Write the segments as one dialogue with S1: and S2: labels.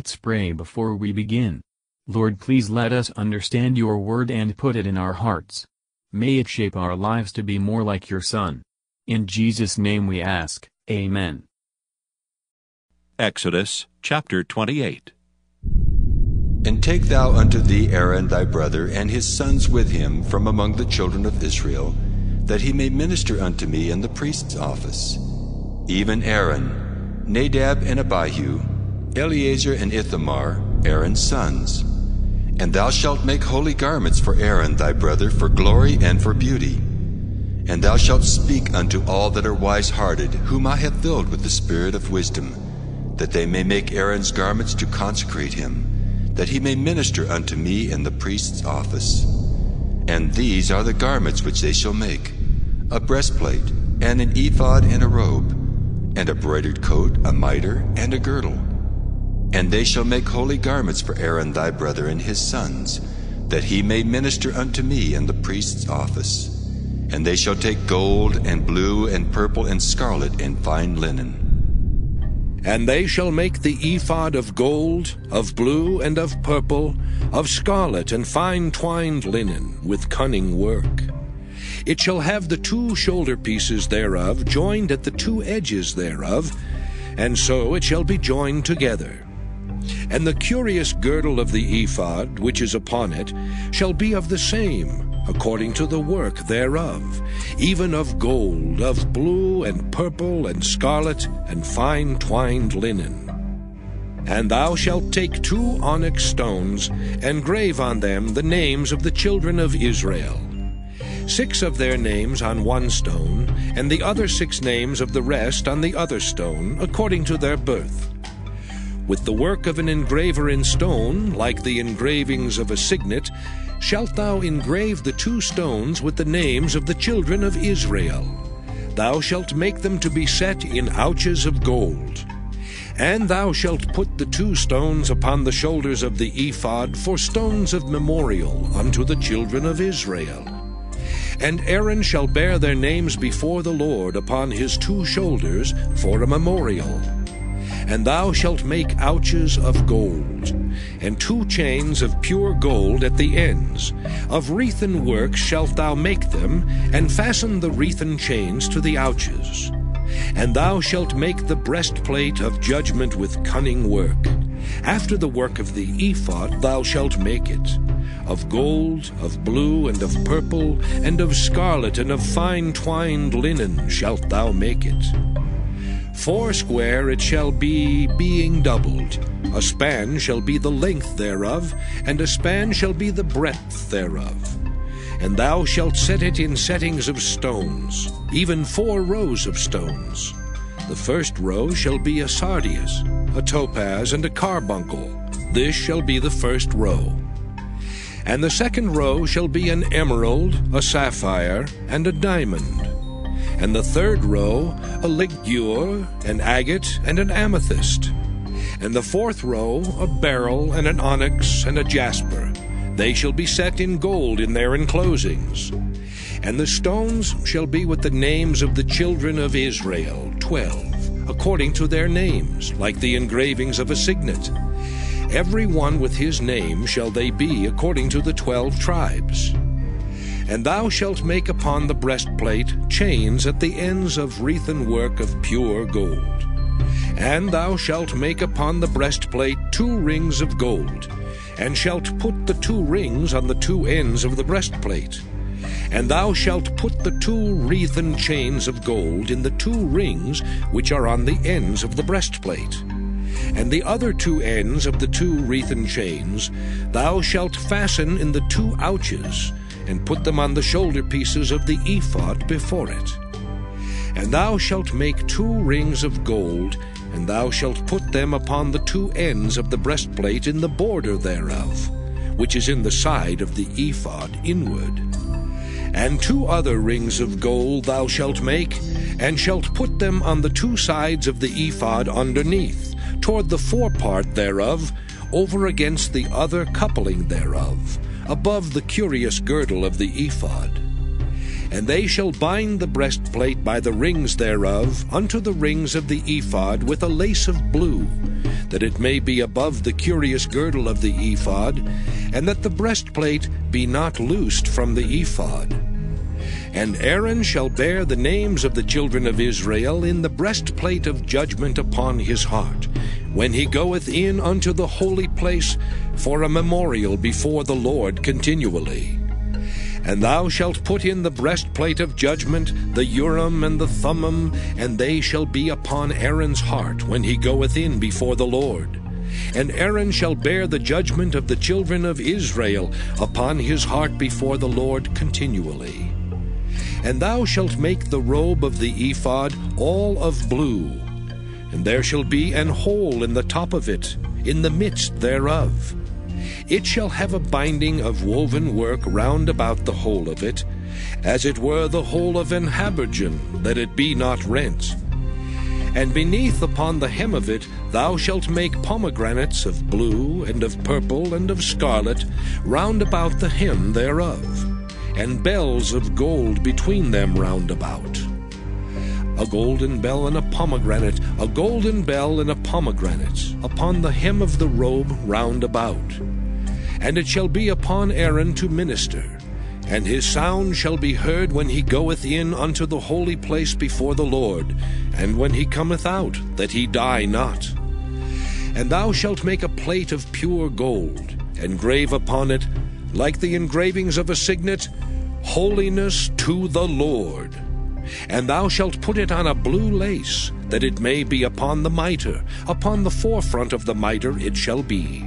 S1: Let's pray before we begin. Lord please let us understand your word and put it in our hearts. May it shape our lives to be more like your Son. In Jesus' name we ask, Amen.
S2: Exodus chapter 28.
S3: And take thou unto thee Aaron thy brother and his sons with him from among the children of Israel, that he may minister unto me in the priest's office. Even Aaron, Nadab and Abihu, Eleazar and Ithamar, Aaron's sons. And thou shalt make holy garments for Aaron thy brother for glory and for beauty. And thou shalt speak unto all that are wise hearted, whom I have filled with the spirit of wisdom, that they may make Aaron's garments to consecrate him, that he may minister unto me in the priest's office. And these are the garments which they shall make a breastplate, and an ephod and a robe, and a broidered coat, a mitre, and a girdle. And they shall make holy garments for Aaron thy brother and his sons, that he may minister unto me in the priest's office. And they shall take gold, and blue, and purple, and scarlet, and fine linen.
S4: And they shall make the ephod of gold, of blue, and of purple, of scarlet, and fine twined linen, with cunning work. It shall have the two shoulder pieces thereof joined at the two edges thereof, and so it shall be joined together. And the curious girdle of the ephod, which is upon it, shall be of the same, according to the work thereof, even of gold, of blue, and purple, and scarlet, and fine twined linen. And thou shalt take two onyx stones, and grave on them the names of the children of Israel six of their names on one stone, and the other six names of the rest on the other stone, according to their birth. With the work of an engraver in stone, like the engravings of a signet, shalt thou engrave the two stones with the names of the children of Israel. Thou shalt make them to be set in ouches of gold. And thou shalt put the two stones upon the shoulders of the ephod for stones of memorial unto the children of Israel. And Aaron shall bear their names before the Lord upon his two shoulders for a memorial. And thou shalt make ouches of gold, and two chains of pure gold at the ends. Of wreathen work shalt thou make them, and fasten the wreathen chains to the ouches. And thou shalt make the breastplate of judgment with cunning work. After the work of the ephod thou shalt make it of gold, of blue, and of purple, and of scarlet, and of fine twined linen shalt thou make it. Foursquare it shall be, being doubled. A span shall be the length thereof, and a span shall be the breadth thereof. And thou shalt set it in settings of stones, even four rows of stones. The first row shall be a sardius, a topaz, and a carbuncle. This shall be the first row. And the second row shall be an emerald, a sapphire, and a diamond. And the third row a ligure, an agate, and an amethyst. And the fourth row a beryl, and an onyx, and a jasper. They shall be set in gold in their enclosings. And the stones shall be with the names of the children of Israel, twelve, according to their names, like the engravings of a signet. Every one with his name shall they be according to the twelve tribes. And thou shalt make upon the breastplate chains at the ends of wreathen work of pure gold. And thou shalt make upon the breastplate two rings of gold, and shalt put the two rings on the two ends of the breastplate. And thou shalt put the two wreathen chains of gold in the two rings which are on the ends of the breastplate and the other two ends of the two wreathen chains thou shalt fasten in the two ouches, and put them on the shoulder pieces of the ephod before it. And thou shalt make two rings of gold, and thou shalt put them upon the two ends of the breastplate in the border thereof, which is in the side of the ephod inward. And two other rings of gold thou shalt make, and shalt put them on the two sides of the ephod underneath toward the forepart thereof, over against the other coupling thereof, above the curious girdle of the ephod. And they shall bind the breastplate by the rings thereof unto the rings of the ephod with a lace of blue. that it may be above the curious girdle of the ephod, and that the breastplate be not loosed from the ephod. And Aaron shall bear the names of the children of Israel in the breastplate of judgment upon his heart, when he goeth in unto the holy place for a memorial before the Lord continually. And thou shalt put in the breastplate of judgment, the Urim and the Thummim, and they shall be upon Aaron's heart when he goeth in before the Lord. And Aaron shall bear the judgment of the children of Israel upon his heart before the Lord continually. And thou shalt make the robe of the ephod all of blue, and there shall be an hole in the top of it, in the midst thereof it shall have a binding of woven work round about the whole of it, as it were the whole of an habergeon, that it be not rent. And beneath upon the hem of it thou shalt make pomegranates of blue, and of purple, and of scarlet, round about the hem thereof, and bells of gold between them round about. A golden bell and a pomegranate, a golden bell and a pomegranate, upon the hem of the robe round about and it shall be upon Aaron to minister. And his sound shall be heard when he goeth in unto the holy place before the Lord, and when he cometh out, that he die not. And thou shalt make a plate of pure gold, and grave upon it, like the engravings of a signet, Holiness to the Lord. And thou shalt put it on a blue lace, that it may be upon the mitre, upon the forefront of the mitre it shall be.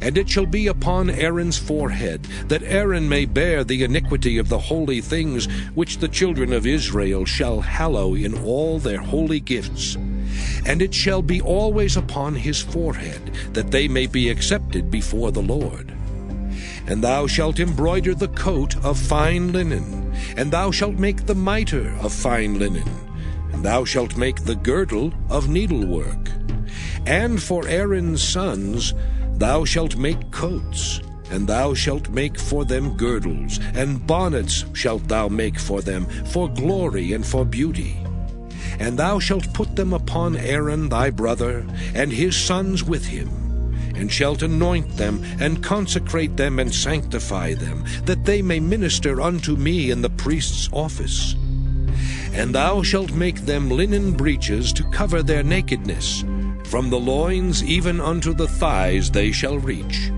S4: And it shall be upon Aaron's forehead, that Aaron may bear the iniquity of the holy things which the children of Israel shall hallow in all their holy gifts. And it shall be always upon his forehead, that they may be accepted before the Lord. And thou shalt embroider the coat of fine linen, and thou shalt make the mitre of fine linen, and thou shalt make the girdle of needlework. And for Aaron's sons Thou shalt make coats, and thou shalt make for them girdles, and bonnets shalt thou make for them, for glory and for beauty. And thou shalt put them upon Aaron thy brother, and his sons with him, and shalt anoint them, and consecrate them, and sanctify them, that they may minister unto me in the priest's office. And thou shalt make them linen breeches to cover their nakedness, from the loins even unto the thighs they shall reach.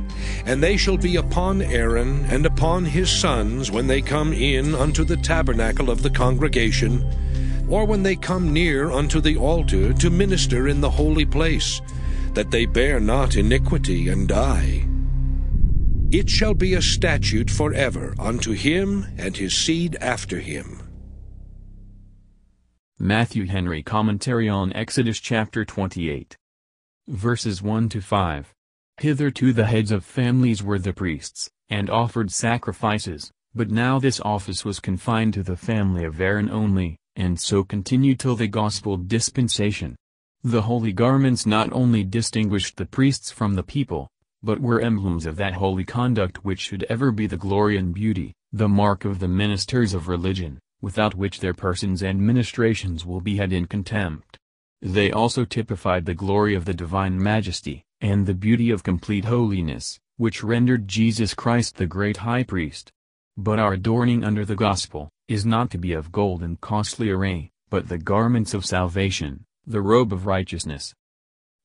S4: And they shall be upon Aaron and upon his sons when they come in unto the tabernacle of the congregation, or when they come near unto the altar to minister in the holy place, that they bear not iniquity and die. It shall be a statute forever unto him and his seed after him.
S1: Matthew Henry Commentary on Exodus chapter 28 verses 1 to 5. Hitherto the heads of families were the priests, and offered sacrifices, but now this office was confined to the family of Aaron only, and so continued till the gospel dispensation. The holy garments not only distinguished the priests from the people, but were emblems of that holy conduct which should ever be the glory and beauty, the mark of the ministers of religion, without which their persons and ministrations will be had in contempt. They also typified the glory of the divine majesty, and the beauty of complete holiness, which rendered Jesus Christ the great high priest. But our adorning under the gospel, is not to be of gold and costly array, but the garments of salvation, the robe of righteousness.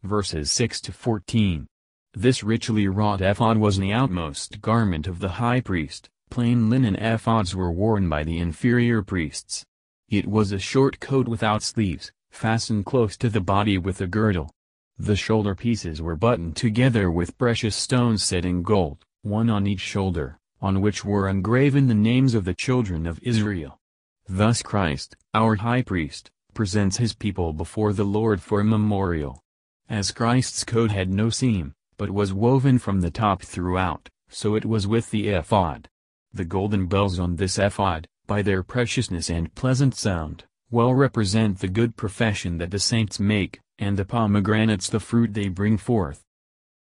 S1: Verses 6 to 14. This richly wrought ephod was the outmost garment of the high priest, plain linen ephods were worn by the inferior priests. It was a short coat without sleeves, fastened close to the body with a girdle. The shoulder pieces were buttoned together with precious stones set in gold, one on each shoulder, on which were engraven the names of the children of Israel. Thus Christ, our high priest, presents his people before the Lord for a memorial. As Christ's coat had no seam, but was woven from the top throughout, so it was with the ephod. The golden bells on this ephod, by their preciousness and pleasant sound, well represent the good profession that the saints make, and the pomegranates the fruit they bring forth.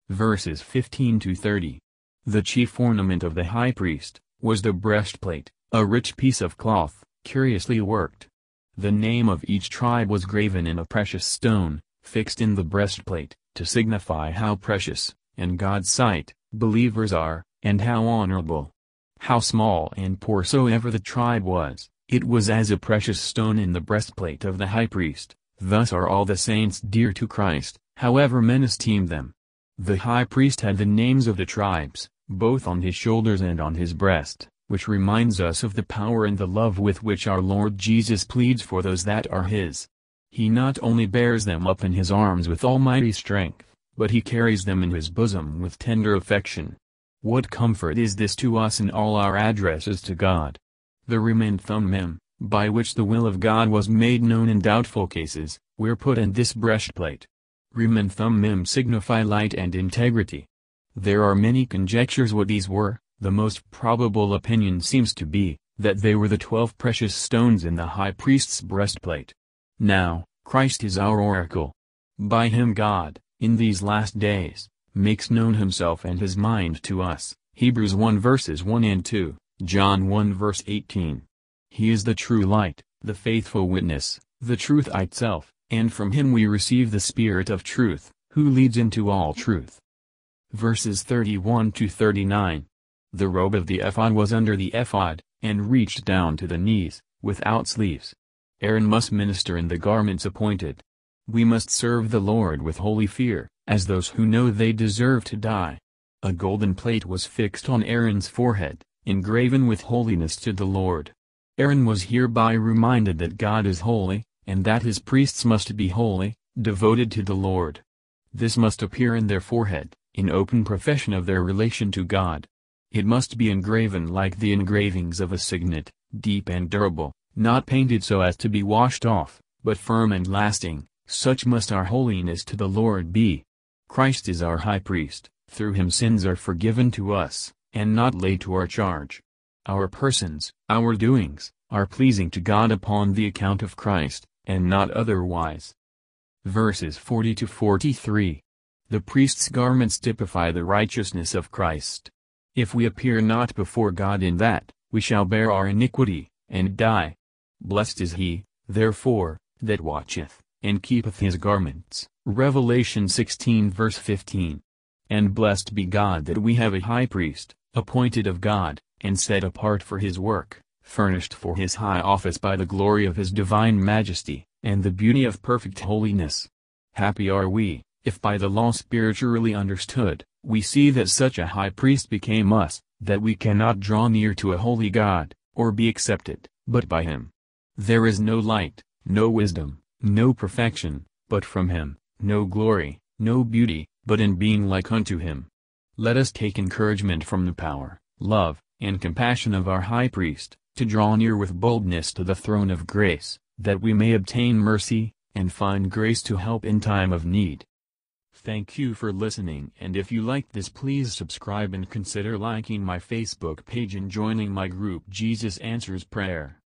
S1: Verses 15 to 30. The chief ornament of the high priest, was the breastplate, a rich piece of cloth, curiously worked. The name of each tribe was graven in a precious stone, fixed in the breastplate, to signify how precious, in God's sight, believers are, and how honorable. How small and poor soever the tribe was, it was as a precious stone in the breastplate of the high priest, thus are all the saints dear to Christ, however men esteem them. The high priest had the names of the tribes, both on his shoulders and on his breast, which reminds us of the power and the love with which our Lord Jesus pleads for those that are his. He not only bears them up in his arms with almighty strength, but he carries them in his bosom with tender affection. What comfort is this to us in all our addresses to God? The Urim Thummim, by which the will of God was made known in doubtful cases, were put in this breastplate. Urim Thummim signify light and integrity. There are many conjectures what these were, the most probable opinion seems to be, that they were the twelve precious stones in the high priest's breastplate. Now, Christ is our oracle. By him God, in these last days, makes known himself and his mind to us, Hebrews 1 verses 1 and 2, John 1 verse 18. He is the true light, the faithful witness, the truth itself, and from him we receive the Spirit of truth, who leads into all truth. Verses 31 to 39. The robe of the ephod was under the ephod, and reached down to the knees, without sleeves. Aaron must minister in the garments appointed. We must serve the Lord with holy fear, as those who know they deserve to die. A golden plate was fixed on Aaron's forehead, engraven with holiness to the Lord. Aaron was hereby reminded that God is holy, and that his priests must be holy, devoted to the Lord. This must appear in their forehead, in open profession of their relation to God. It must be engraven like the engravings of a signet, deep and durable, not painted so as to be washed off, but firm and lasting, such must our holiness to the Lord be. Christ is our high priest, through him sins are forgiven to us, and not laid to our charge. Our persons, our doings, are pleasing to God upon the account of Christ, and not otherwise. Verses 40 to 43. The priest's garments typify the righteousness of Christ. If we appear not before God in that, we shall bear our iniquity, and die. Blessed is he, therefore, that watcheth, and keepeth his garments. Revelation 16 verse 15. And blessed be God that we have a high priest, appointed of God, and set apart for his work, furnished for his high office by the glory of his divine majesty, and the beauty of perfect holiness. Happy are we, if by the law spiritually understood, we see that such a high priest became us, that we cannot draw near to a holy God, or be accepted, but by him. There is no light, no wisdom, no perfection, but from him, no glory, no beauty, but in being like unto him. Let us take encouragement from the power, love, and compassion of our high priest, to draw near with boldness to the throne of grace, that we may obtain mercy, and find grace to help in time of need. Thank you for listening and if you liked this please subscribe and consider liking my Facebook page and joining my group Jesus Answers Prayer.